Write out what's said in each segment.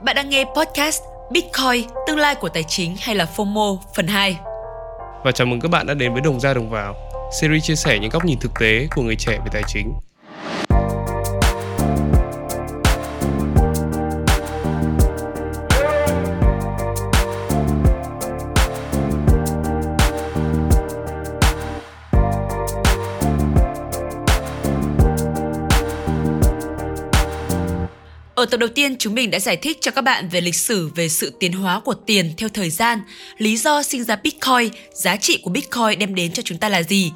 Bạn đang nghe podcast Bitcoin, tương lai của tài chính hay là FOMO phần 2. Và chào mừng các bạn đã đến với Đồng ra Đồng vào, series chia sẻ những góc nhìn thực tế của người trẻ về tài chính. Ở tập đầu tiên, chúng mình đã giải thích cho các bạn về lịch sử về sự tiến hóa của tiền theo thời gian, lý do sinh ra Bitcoin, giá trị của Bitcoin đem đến cho chúng ta là gì.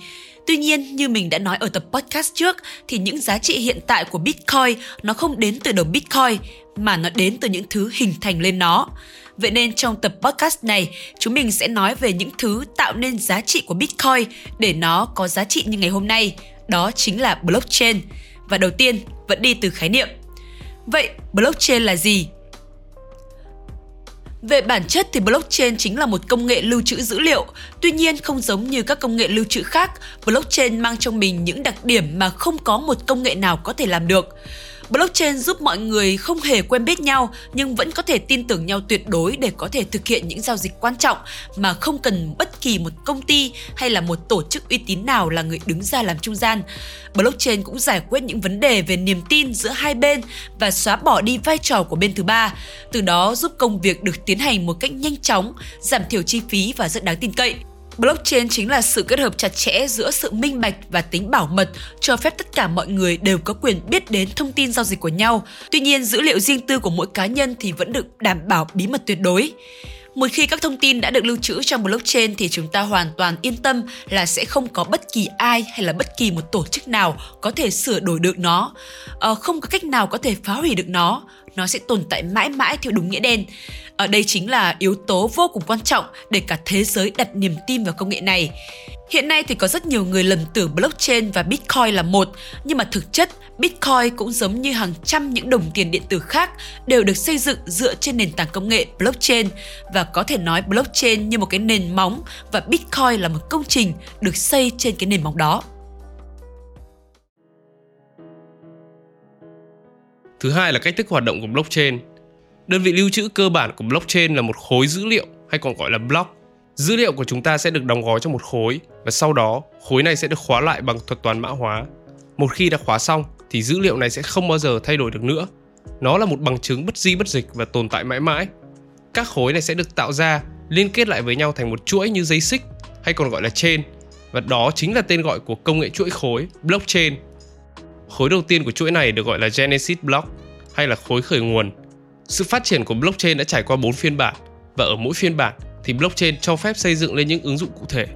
Tuy nhiên, như mình đã nói ở tập podcast trước, thì những giá trị hiện tại của Bitcoin nó không đến từ đồng Bitcoin, mà nó đến từ những thứ hình thành lên nó. Vậy nên trong tập podcast này, chúng mình sẽ nói về những thứ tạo nên giá trị của Bitcoin để nó có giá trị như ngày hôm nay. Đó chính là blockchain. Và đầu tiên, vẫn đi từ khái niệm. Vậy blockchain là gì? Về bản chất thì blockchain chính là một công nghệ lưu trữ dữ liệu. Tuy nhiên không giống như các công nghệ lưu trữ khác, blockchain mang trong mình những đặc điểm mà không có một công nghệ nào có thể làm được. Blockchain giúp mọi người không hề quen biết nhau nhưng vẫn có thể tin tưởng nhau tuyệt đối để có thể thực hiện những giao dịch quan trọng mà không cần bất kỳ một công ty hay là một tổ chức uy tín nào là người đứng ra làm trung gian. Blockchain cũng giải quyết những vấn đề về niềm tin giữa hai bên và xóa bỏ đi vai trò của bên thứ ba, từ đó giúp công việc được tiến hành một cách nhanh chóng, giảm thiểu chi phí và rất đáng tin cậy. Blockchain chính là sự kết hợp chặt chẽ giữa sự minh bạch và tính bảo mật, cho phép tất cả mọi người đều có quyền biết đến thông tin giao dịch của nhau. Tuy nhiên, dữ liệu riêng tư của mỗi cá nhân thì vẫn được đảm bảo bí mật tuyệt đối. Một khi các thông tin đã được lưu trữ trong blockchain thì chúng ta hoàn toàn yên tâm là sẽ không có bất kỳ ai hay là bất kỳ một tổ chức nào có thể sửa đổi được nó, ờ, không có cách nào có thể phá hủy được nó. Nó sẽ tồn tại mãi mãi theo đúng nghĩa đen. Ở đây chính là yếu tố vô cùng quan trọng để cả thế giới đặt niềm tin vào công nghệ này. Hiện nay thì có rất nhiều người lầm tưởng blockchain và Bitcoin là một, nhưng mà thực chất Bitcoin cũng giống như hàng trăm những đồng tiền điện tử khác đều được xây dựng dựa trên nền tảng công nghệ blockchain và có thể nói blockchain như một cái nền móng và Bitcoin là một công trình được xây trên cái nền móng đó. Thứ hai là cách thức hoạt động của blockchain. Đơn vị lưu trữ cơ bản của blockchain là một khối dữ liệu, hay còn gọi là block. Dữ liệu của chúng ta sẽ được đóng gói trong một khối, và sau đó, khối này sẽ được khóa lại bằng thuật toán mã hóa. Một khi đã khóa xong, thì dữ liệu này sẽ không bao giờ thay đổi được nữa. Nó là một bằng chứng bất di bất dịch và tồn tại mãi mãi. Các khối này sẽ được tạo ra, liên kết lại với nhau thành một chuỗi như dây xích, hay còn gọi là chain và đó chính là tên gọi của công nghệ chuỗi khối, blockchain. Khối đầu tiên của chuỗi này được gọi là Genesis block hay là khối khởi nguồn. Sự phát triển của blockchain đã trải qua 4 phiên bản và ở mỗi phiên bản thì blockchain cho phép xây dựng lên những ứng dụng cụ thể.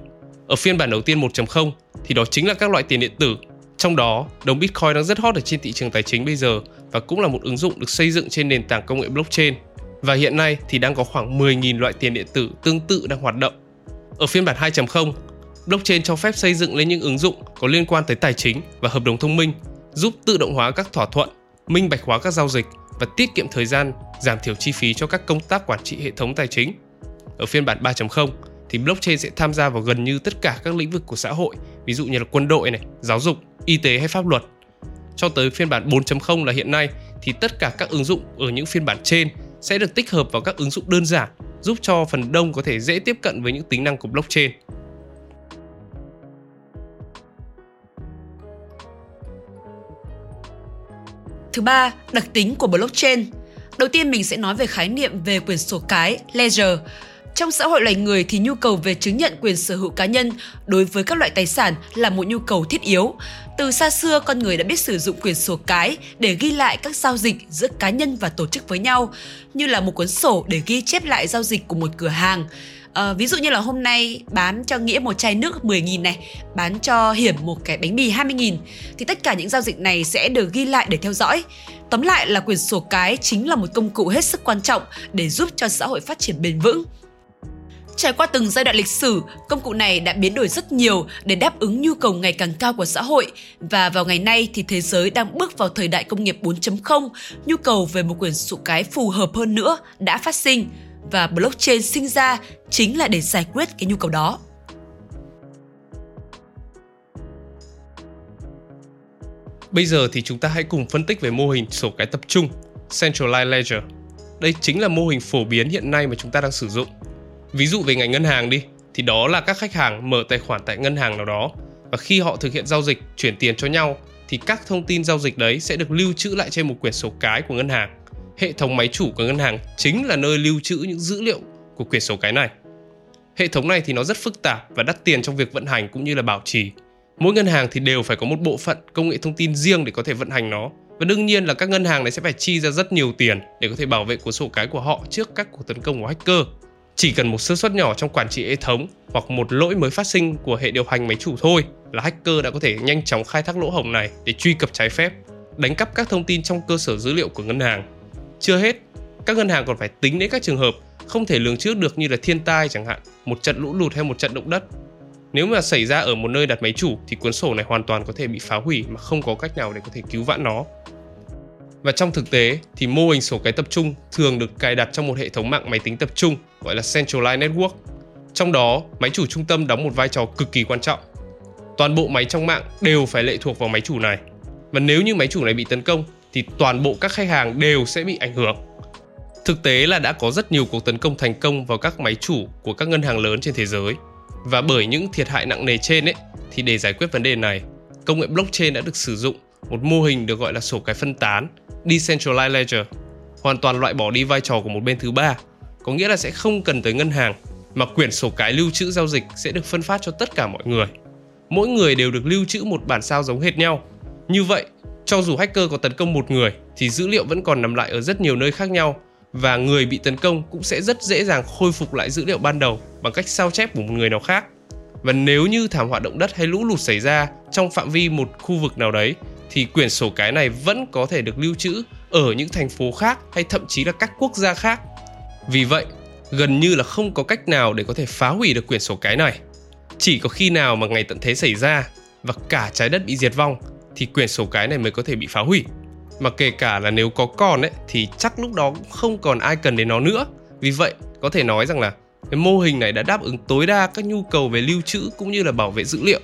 Ở phiên bản đầu tiên 1.0 thì đó chính là các loại tiền điện tử. Trong đó, đồng Bitcoin đang rất hot ở trên thị trường tài chính bây giờ và cũng là một ứng dụng được xây dựng trên nền tảng công nghệ blockchain. Và hiện nay thì đang có khoảng 10.000 loại tiền điện tử tương tự đang hoạt động. Ở phiên bản 2.0, blockchain cho phép xây dựng lên những ứng dụng có liên quan tới tài chính và hợp đồng thông minh, giúp tự động hóa các thỏa thuận, minh bạch hóa các giao dịch và tiết kiệm thời gian, giảm thiểu chi phí cho các công tác quản trị hệ thống tài chính. Ở phiên bản 3.0 thì blockchain sẽ tham gia vào gần như tất cả các lĩnh vực của xã hội, ví dụ như là quân đội này, giáo dục, y tế hay pháp luật. Cho tới phiên bản 4.0 là hiện nay thì tất cả các ứng dụng ở những phiên bản trên sẽ được tích hợp vào các ứng dụng đơn giản, giúp cho phần đông có thể dễ tiếp cận với những tính năng của blockchain. Thứ ba, đặc tính của blockchain. Đầu tiên mình sẽ nói về khái niệm về quyền sổ cái, ledger. Trong xã hội loài người thì nhu cầu về chứng nhận quyền sở hữu cá nhân đối với các loại tài sản là một nhu cầu thiết yếu. Từ xa xưa, con người đã biết sử dụng quyền sổ cái để ghi lại các giao dịch giữa cá nhân và tổ chức với nhau, như là một cuốn sổ để ghi chép lại giao dịch của một cửa hàng. À, ví dụ như là hôm nay bán cho Nghĩa một chai nước 10.000 này, bán cho Hiểm một cái bánh mì 20.000 thì tất cả những giao dịch này sẽ được ghi lại để theo dõi. Tóm lại là quyền sổ cái chính là một công cụ hết sức quan trọng để giúp cho xã hội phát triển bền vững. Trải qua từng giai đoạn lịch sử, công cụ này đã biến đổi rất nhiều để đáp ứng nhu cầu ngày càng cao của xã hội và vào ngày nay thì thế giới đang bước vào thời đại công nghiệp 4.0, nhu cầu về một quyền sổ cái phù hợp hơn nữa đã phát sinh và blockchain sinh ra chính là để giải quyết cái nhu cầu đó. Bây giờ thì chúng ta hãy cùng phân tích về mô hình sổ cái tập trung Centralized Ledger. đây chính là mô hình phổ biến hiện nay mà chúng ta đang sử dụng. Ví dụ về ngành ngân hàng đi, thì đó là các khách hàng mở tài khoản tại ngân hàng nào đó và khi họ thực hiện giao dịch chuyển tiền cho nhau thì các thông tin giao dịch đấy sẽ được lưu trữ lại trên một quyển sổ cái của ngân hàng. Hệ thống máy chủ của ngân hàng chính là nơi lưu trữ những dữ liệu của quyển sổ cái này. Hệ thống này thì nó rất phức tạp và đắt tiền trong việc vận hành cũng như là bảo trì. Mỗi ngân hàng thì đều phải có một bộ phận công nghệ thông tin riêng để có thể vận hành nó. Và đương nhiên là các ngân hàng này sẽ phải chi ra rất nhiều tiền để có thể bảo vệ cuốn sổ cái của họ trước các cuộc tấn công của hacker. Chỉ cần một sơ suất nhỏ trong quản trị hệ thống hoặc một lỗi mới phát sinh của hệ điều hành máy chủ thôi là hacker đã có thể nhanh chóng khai thác lỗ hổng này để truy cập trái phép, đánh cắp các thông tin trong cơ sở dữ liệu của ngân hàng. Chưa hết, các ngân hàng còn phải tính đến các trường hợp không thể lường trước được như là thiên tai chẳng hạn, một trận lũ lụt hay một trận động đất. Nếu mà xảy ra ở một nơi đặt máy chủ thì cuốn sổ này hoàn toàn có thể bị phá hủy mà không có cách nào để có thể cứu vãn nó. Và trong thực tế thì mô hình sổ cái tập trung thường được cài đặt trong một hệ thống mạng máy tính tập trung gọi là Centralized Network. Trong đó, máy chủ trung tâm đóng một vai trò cực kỳ quan trọng. Toàn bộ máy trong mạng đều phải lệ thuộc vào máy chủ này. Và nếu như máy chủ này bị tấn công thì toàn bộ các khách hàng đều sẽ bị ảnh hưởng. Thực tế là đã có rất nhiều cuộc tấn công thành công vào các máy chủ của các ngân hàng lớn trên thế giới. Và bởi những thiệt hại nặng nề trên ấy thì để giải quyết vấn đề này, công nghệ blockchain đã được sử dụng một mô hình được gọi là sổ cái phân tán Decentralized Ledger, hoàn toàn loại bỏ đi vai trò của một bên thứ ba, có nghĩa là sẽ không cần tới ngân hàng, mà quyển sổ cái lưu trữ giao dịch sẽ được phân phát cho tất cả mọi người. Mỗi người đều được lưu trữ một bản sao giống hệt nhau. Như vậy, cho dù hacker có tấn công một người thì dữ liệu vẫn còn nằm lại ở rất nhiều nơi khác nhau và người bị tấn công cũng sẽ rất dễ dàng khôi phục lại dữ liệu ban đầu bằng cách sao chép của một người nào khác. Và nếu như thảm họa động đất hay lũ lụt xảy ra trong phạm vi một khu vực nào đấy thì quyển sổ cái này vẫn có thể được lưu trữ ở những thành phố khác hay thậm chí là các quốc gia khác. Vì vậy, gần như là không có cách nào để có thể phá hủy được quyển sổ cái này. Chỉ có khi nào mà ngày tận thế xảy ra và cả trái đất bị diệt vong thì quyển sổ cái này mới có thể bị phá hủy. Mà kể cả là nếu có còn ấy thì chắc lúc đó cũng không còn ai cần đến nó nữa. Vì vậy, có thể nói rằng là cái mô hình này đã đáp ứng tối đa các nhu cầu về lưu trữ cũng như là bảo vệ dữ liệu.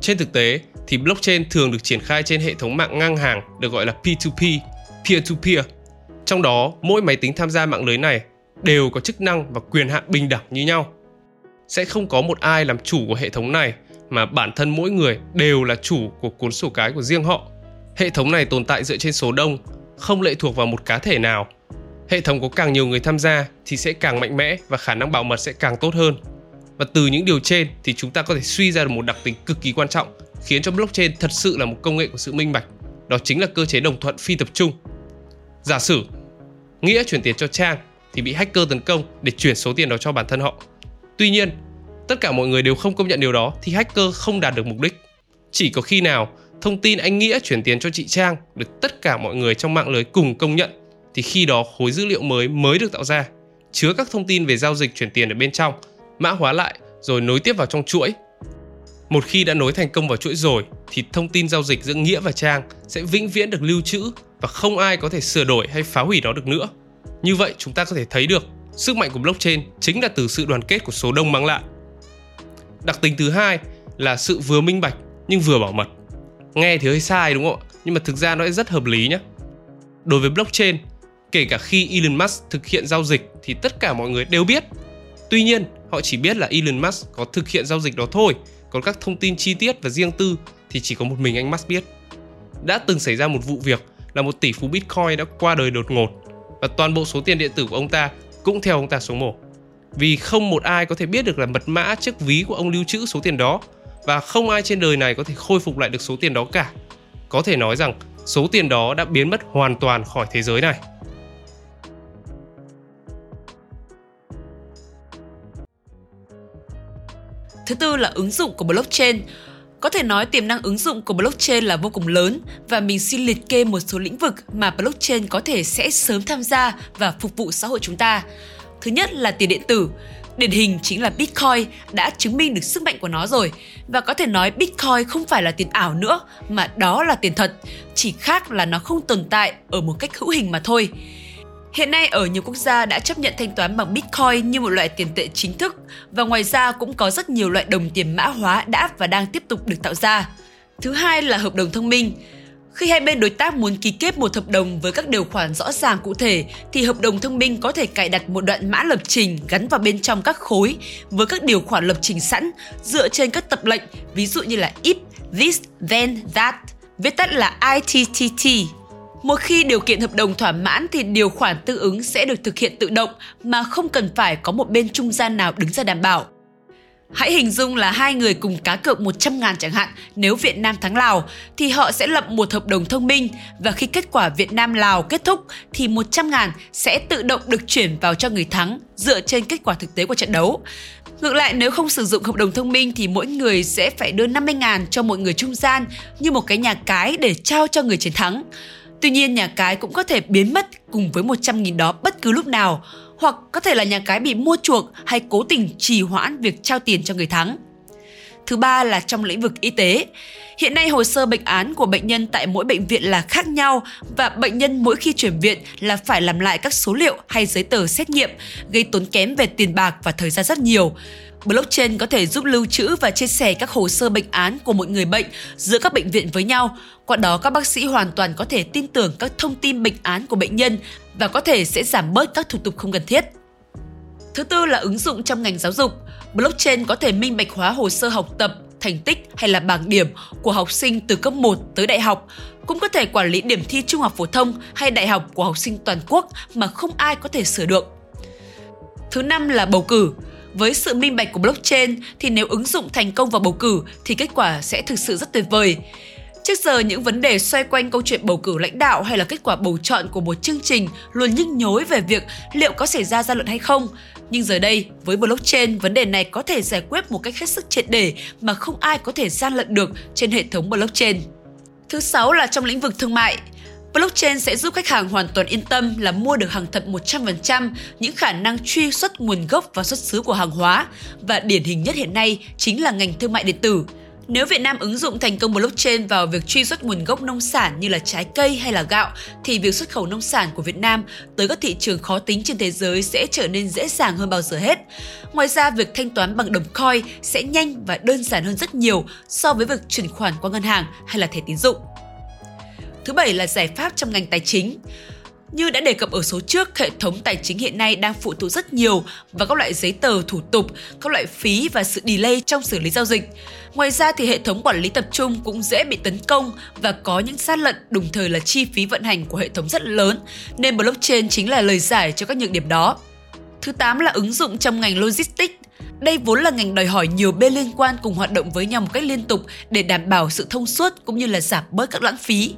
Trên thực tế, thì blockchain thường được triển khai trên hệ thống mạng ngang hàng được gọi là P2P, peer-to-peer. Trong đó, mỗi máy tính tham gia mạng lưới này đều có chức năng và quyền hạn bình đẳng như nhau. Sẽ không có một ai làm chủ của hệ thống này mà bản thân mỗi người đều là chủ của cuốn sổ cái của riêng họ. Hệ thống này tồn tại dựa trên số đông, không lệ thuộc vào một cá thể nào. Hệ thống có càng nhiều người tham gia thì sẽ càng mạnh mẽ và khả năng bảo mật sẽ càng tốt hơn. Và từ những điều trên thì chúng ta có thể suy ra được một đặc tính cực kỳ quan trọng khiến cho blockchain thật sự là một công nghệ của sự minh bạch. Đó chính là cơ chế đồng thuận phi tập trung. Giả sử Nghĩa chuyển tiền cho Trang thì bị hacker tấn công để chuyển số tiền đó cho bản thân họ. Tuy nhiên, tất cả mọi người đều không công nhận điều đó thì hacker không đạt được mục đích. Chỉ có khi nào thông tin anh Nghĩa chuyển tiền cho chị Trang được tất cả mọi người trong mạng lưới cùng công nhận thì khi đó khối dữ liệu mới mới được tạo ra, chứa các thông tin về giao dịch chuyển tiền ở bên trong, mã hóa lại rồi nối tiếp vào trong chuỗi một khi đã nối thành công vào chuỗi rồi thì thông tin giao dịch giữa Nghĩa và Trang sẽ vĩnh viễn được lưu trữ và không ai có thể sửa đổi hay phá hủy nó được nữa. Như vậy chúng ta có thể thấy được sức mạnh của blockchain chính là từ sự đoàn kết của số đông mang lại. Đặc tính thứ hai là sự vừa minh bạch nhưng vừa bảo mật. Nghe thì hơi sai đúng không ạ? Nhưng mà thực ra nó rất hợp lý nhé. Đối với blockchain, kể cả khi Elon Musk thực hiện giao dịch thì tất cả mọi người đều biết. Tuy nhiên, họ chỉ biết là Elon Musk có thực hiện giao dịch đó thôi còn các thông tin chi tiết và riêng tư thì chỉ có một mình anh Musk biết. Đã từng xảy ra một vụ việc là một tỷ phú Bitcoin đã qua đời đột ngột và toàn bộ số tiền điện tử của ông ta cũng theo ông ta xuống mồ vì không một ai có thể biết được là mật mã chiếc ví của ông lưu trữ số tiền đó, và không ai trên đời này có thể khôi phục lại được số tiền đó cả. Có thể nói rằng, số tiền đó đã biến mất hoàn toàn khỏi thế giới này. Thứ tư là ứng dụng của blockchain. Có thể nói tiềm năng ứng dụng của blockchain là vô cùng lớn, và mình xin liệt kê một số lĩnh vực mà blockchain có thể sẽ sớm tham gia và phục vụ xã hội chúng ta. Thứ nhất là tiền điện tử. Điển hình chính là Bitcoin đã chứng minh được sức mạnh của nó rồi. Và có thể nói Bitcoin không phải là tiền ảo nữa mà đó là tiền thật, chỉ khác là nó không tồn tại ở một cách hữu hình mà thôi. Hiện nay ở nhiều quốc gia đã chấp nhận thanh toán bằng Bitcoin như một loại tiền tệ chính thức và ngoài ra cũng có rất nhiều loại đồng tiền mã hóa đã và đang tiếp tục được tạo ra. Thứ hai là hợp đồng thông minh. Khi hai bên đối tác muốn ký kết một hợp đồng với các điều khoản rõ ràng cụ thể thì hợp đồng thông minh có thể cài đặt một đoạn mã lập trình gắn vào bên trong các khối với các điều khoản lập trình sẵn dựa trên các tập lệnh, ví dụ như là if, this, then, that, viết tắt là ITTT. Một khi điều kiện hợp đồng thỏa mãn thì điều khoản tương ứng sẽ được thực hiện tự động mà không cần phải có một bên trung gian nào đứng ra đảm bảo. Hãy hình dung là hai người cùng cá cược 100 ngàn chẳng hạn, nếu Việt Nam thắng Lào thì họ sẽ lập một hợp đồng thông minh và khi kết quả Việt Nam Lào kết thúc thì 100 ngàn sẽ tự động được chuyển vào cho người thắng dựa trên kết quả thực tế của trận đấu. Ngược lại nếu không sử dụng hợp đồng thông minh thì mỗi người sẽ phải đưa 50 ngàn cho một người trung gian như một cái nhà cái để trao cho người chiến thắng. Tuy nhiên nhà cái cũng có thể biến mất cùng với 100.000 đó bất cứ lúc nào hoặc có thể là nhà cái bị mua chuộc hay cố tình trì hoãn việc trao tiền cho người thắng. Thứ ba là trong lĩnh vực y tế. Hiện nay hồ sơ bệnh án của bệnh nhân tại mỗi bệnh viện là khác nhau và bệnh nhân mỗi khi chuyển viện là phải làm lại các số liệu hay giấy tờ xét nghiệm, gây tốn kém về tiền bạc và thời gian rất nhiều. Blockchain có thể giúp lưu trữ và chia sẻ các hồ sơ bệnh án của một người bệnh giữa các bệnh viện với nhau. Qua đó các bác sĩ hoàn toàn có thể tin tưởng các thông tin bệnh án của bệnh nhân và có thể sẽ giảm bớt các thủ tục không cần thiết. Thứ tư là ứng dụng trong ngành giáo dục. Blockchain có thể minh bạch hóa hồ sơ học tập, thành tích hay là bảng điểm của học sinh từ cấp 1 tới đại học, cũng có thể quản lý điểm thi trung học phổ thông hay đại học của học sinh toàn quốc mà không ai có thể sửa được. Thứ năm là bầu cử. Với sự minh bạch của blockchain thì nếu ứng dụng thành công vào bầu cử thì kết quả sẽ thực sự rất tuyệt vời. Trước giờ những vấn đề xoay quanh câu chuyện bầu cử lãnh đạo hay là kết quả bầu chọn của một chương trình luôn nhức nhối về việc liệu có xảy ra gian lận hay không. Nhưng giờ đây, với blockchain, vấn đề này có thể giải quyết một cách hết sức triệt để mà không ai có thể gian lận được trên hệ thống blockchain. Thứ sáu là trong lĩnh vực thương mại. Blockchain sẽ giúp khách hàng hoàn toàn yên tâm là mua được hàng thật 100% những khả năng truy xuất nguồn gốc và xuất xứ của hàng hóa và điển hình nhất hiện nay chính là ngành thương mại điện tử. Nếu Việt Nam ứng dụng thành công blockchain vào việc truy xuất nguồn gốc nông sản như là trái cây hay là gạo thì việc xuất khẩu nông sản của Việt Nam tới các thị trường khó tính trên thế giới sẽ trở nên dễ dàng hơn bao giờ hết. Ngoài ra, việc thanh toán bằng đồng coin sẽ nhanh và đơn giản hơn rất nhiều so với việc chuyển khoản qua ngân hàng hay là thẻ tín dụng. Thứ bảy là giải pháp trong ngành tài chính. Như đã đề cập ở số trước, hệ thống tài chính hiện nay đang phụ thuộc rất nhiều vào các loại giấy tờ thủ tục, các loại phí và sự delay trong xử lý giao dịch. Ngoài ra thì hệ thống quản lý tập trung cũng dễ bị tấn công và có những sát lận đồng thời là chi phí vận hành của hệ thống rất lớn, nên blockchain chính là lời giải cho các nhược điểm đó. Thứ 8 là ứng dụng trong ngành logistics. Đây vốn là ngành đòi hỏi nhiều bên liên quan cùng hoạt động với nhau một cách liên tục để đảm bảo sự thông suốt cũng như là giảm bớt các lãng phí.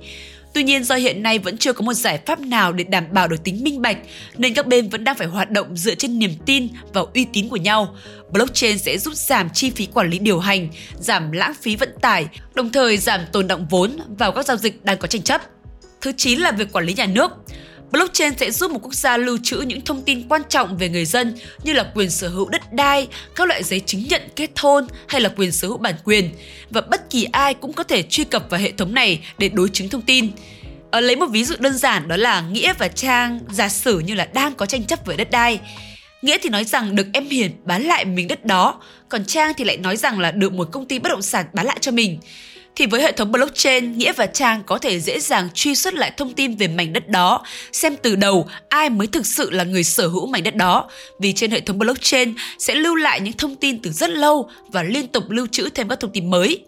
Tuy nhiên do hiện nay vẫn chưa có một giải pháp nào để đảm bảo được tính minh bạch nên các bên vẫn đang phải hoạt động dựa trên niềm tin và uy tín của nhau. Blockchain sẽ giúp giảm chi phí quản lý điều hành, giảm lãng phí vận tải, đồng thời giảm tồn động vốn vào các giao dịch đang có tranh chấp. Thứ 9 là việc quản lý nhà nước. Blockchain sẽ giúp một quốc gia lưu trữ những thông tin quan trọng về người dân như là quyền sở hữu đất đai, các loại giấy chứng nhận kết hôn hay là quyền sở hữu bản quyền và bất kỳ ai cũng có thể truy cập vào hệ thống này để đối chứng thông tin. Ở lấy một ví dụ đơn giản đó là Nghĩa và Trang giả sử như là đang có tranh chấp về đất đai. Nghĩa thì nói rằng được em Hiền bán lại miếng đất đó, còn Trang thì lại nói rằng là được một công ty bất động sản bán lại cho mình thì với hệ thống blockchain, Nghĩa và Trang có thể dễ dàng truy xuất lại thông tin về mảnh đất đó, xem từ đầu ai mới thực sự là người sở hữu mảnh đất đó. Vì trên hệ thống blockchain sẽ lưu lại những thông tin từ rất lâu và liên tục lưu trữ thêm các thông tin mới.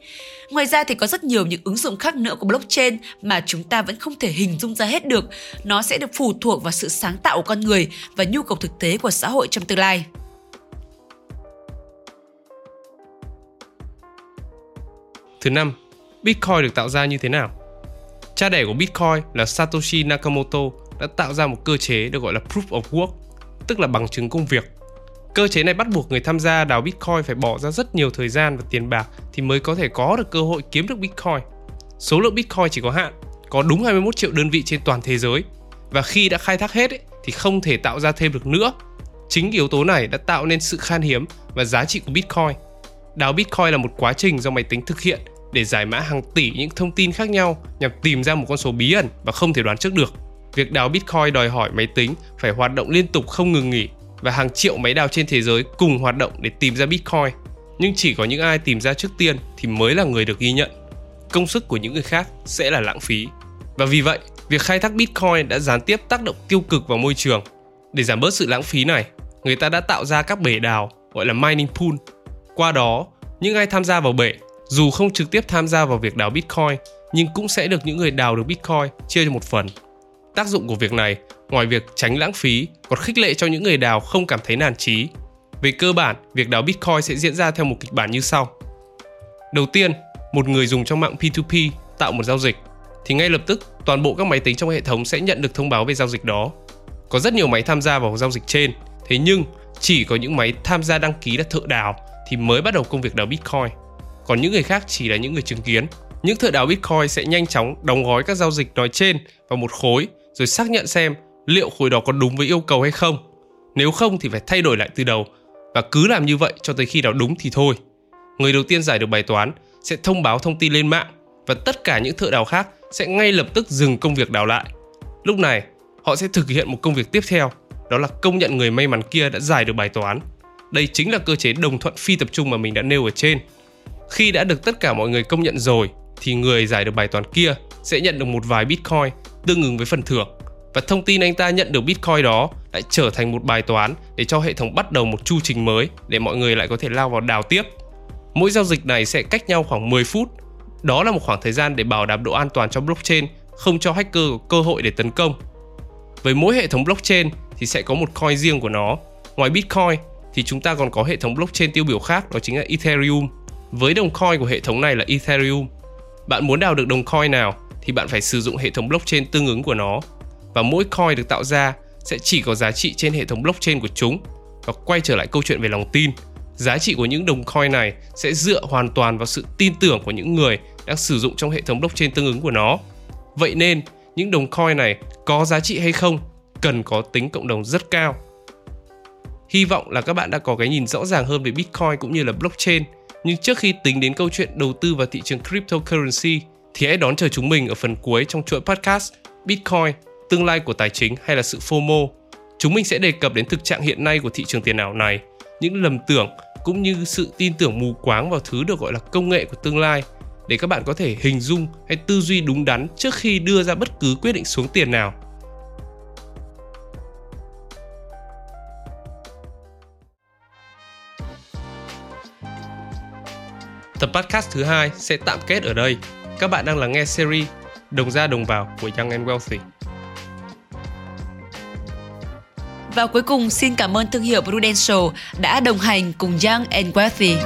Ngoài ra thì có rất nhiều những ứng dụng khác nữa của blockchain mà chúng ta vẫn không thể hình dung ra hết được. Nó sẽ được phụ thuộc vào sự sáng tạo của con người và nhu cầu thực tế của xã hội trong tương lai. Thứ năm, Bitcoin được tạo ra như thế nào? Cha đẻ của Bitcoin là Satoshi Nakamoto đã tạo ra một cơ chế được gọi là Proof of Work, tức là bằng chứng công việc. Cơ chế này bắt buộc người tham gia đào Bitcoin phải bỏ ra rất nhiều thời gian và tiền bạc thì mới có thể có được cơ hội kiếm được Bitcoin. Số lượng Bitcoin chỉ có hạn, có đúng 21 triệu đơn vị trên toàn thế giới và khi đã khai thác hết ấy, thì không thể tạo ra thêm được nữa. Chính yếu tố này đã tạo nên sự khan hiếm và giá trị của Bitcoin. Đào Bitcoin là một quá trình do máy tính thực hiện để giải mã hàng tỷ những thông tin khác nhau nhằm tìm ra một con số bí ẩn và không thể đoán trước được. Việc đào Bitcoin đòi hỏi máy tính phải hoạt động liên tục không ngừng nghỉ và hàng triệu máy đào trên thế giới cùng hoạt động để tìm ra Bitcoin. Nhưng chỉ có những ai tìm ra trước tiên thì mới là người được ghi nhận. Công sức của những người khác sẽ là lãng phí Và vì vậy, việc khai thác Bitcoin đã gián tiếp tác động tiêu cực vào môi trường. Để giảm bớt sự lãng phí này, người ta đã tạo ra các bể đào gọi là mining pool. Qua đó, những ai tham gia vào bể, dù không trực tiếp tham gia vào việc đào Bitcoin, nhưng cũng sẽ được những người đào được Bitcoin chia cho một phần. Tác dụng của việc này, ngoài việc tránh lãng phí, còn khích lệ cho những người đào không cảm thấy nản trí Về cơ bản, việc đào Bitcoin sẽ diễn ra theo một kịch bản như sau. Đầu tiên, một người dùng trong mạng P2P tạo một giao dịch thì ngay lập tức toàn bộ các máy tính trong hệ thống sẽ nhận được thông báo về giao dịch đó. Có rất nhiều máy tham gia vào giao dịch trên, thế nhưng chỉ có những máy tham gia đăng ký là thợ đào thì mới bắt đầu công việc đào Bitcoin. Còn những người khác chỉ là những người chứng kiến. Những thợ đào Bitcoin sẽ nhanh chóng đóng gói các giao dịch nói trên vào một khối rồi xác nhận xem liệu khối đó có đúng với yêu cầu hay không. Nếu không thì phải thay đổi lại từ đầu và cứ làm như vậy cho tới khi nào đúng thì thôi. Người đầu tiên giải được bài toán sẽ thông báo thông tin lên mạng và tất cả những thợ đào khác sẽ ngay lập tức dừng công việc đào lại. Lúc này, họ sẽ thực hiện một công việc tiếp theo, đó là công nhận người may mắn kia đã giải được bài toán. Đây chính là cơ chế đồng thuận phi tập trung mà mình đã nêu ở trên. Khi đã được tất cả mọi người công nhận rồi, thì người giải được bài toán kia sẽ nhận được một vài Bitcoin tương ứng với phần thưởng và thông tin anh ta nhận được Bitcoin đó lại trở thành một bài toán để cho hệ thống bắt đầu một chu trình mới để mọi người lại có thể lao vào đào tiếp. Mỗi giao dịch này sẽ cách nhau khoảng 10 phút. Đó là một khoảng thời gian để bảo đảm độ an toàn cho blockchain, không cho hacker có cơ hội để tấn công. Với mỗi hệ thống blockchain thì sẽ có một coin riêng của nó. Ngoài Bitcoin thì chúng ta còn có hệ thống blockchain tiêu biểu khác đó chính là Ethereum. Với đồng coin của hệ thống này là Ethereum. Bạn muốn đào được đồng coin nào thì bạn phải sử dụng hệ thống blockchain tương ứng của nó và mỗi coin được tạo ra sẽ chỉ có giá trị trên hệ thống blockchain của chúng. Và quay trở lại câu chuyện về lòng tin, giá trị của những đồng coin này sẽ dựa hoàn toàn vào sự tin tưởng của những người đang sử dụng trong hệ thống blockchain tương ứng của nó. Vậy nên, những đồng coin này có giá trị hay không cần có tính cộng đồng rất cao. Hy vọng là các bạn đã có cái nhìn rõ ràng hơn về Bitcoin cũng như là blockchain. Nhưng trước khi tính đến câu chuyện đầu tư vào thị trường cryptocurrency thì hãy đón chờ chúng mình ở phần cuối trong chuỗi podcast Bitcoin, tương lai của tài chính hay là sự FOMO. Chúng mình sẽ đề cập đến thực trạng hiện nay của thị trường tiền ảo này, những lầm tưởng cũng như sự tin tưởng mù quáng vào thứ được gọi là công nghệ của tương lai để các bạn có thể hình dung hay tư duy đúng đắn trước khi đưa ra bất cứ quyết định xuống tiền nào. Tập podcast thứ hai sẽ tạm kết ở đây. Các bạn đang lắng nghe series Đồng ra đồng vào của Young and Wealthy. Và cuối cùng, xin cảm ơn thương hiệu Prudential đã đồng hành cùng Young and Wealthy.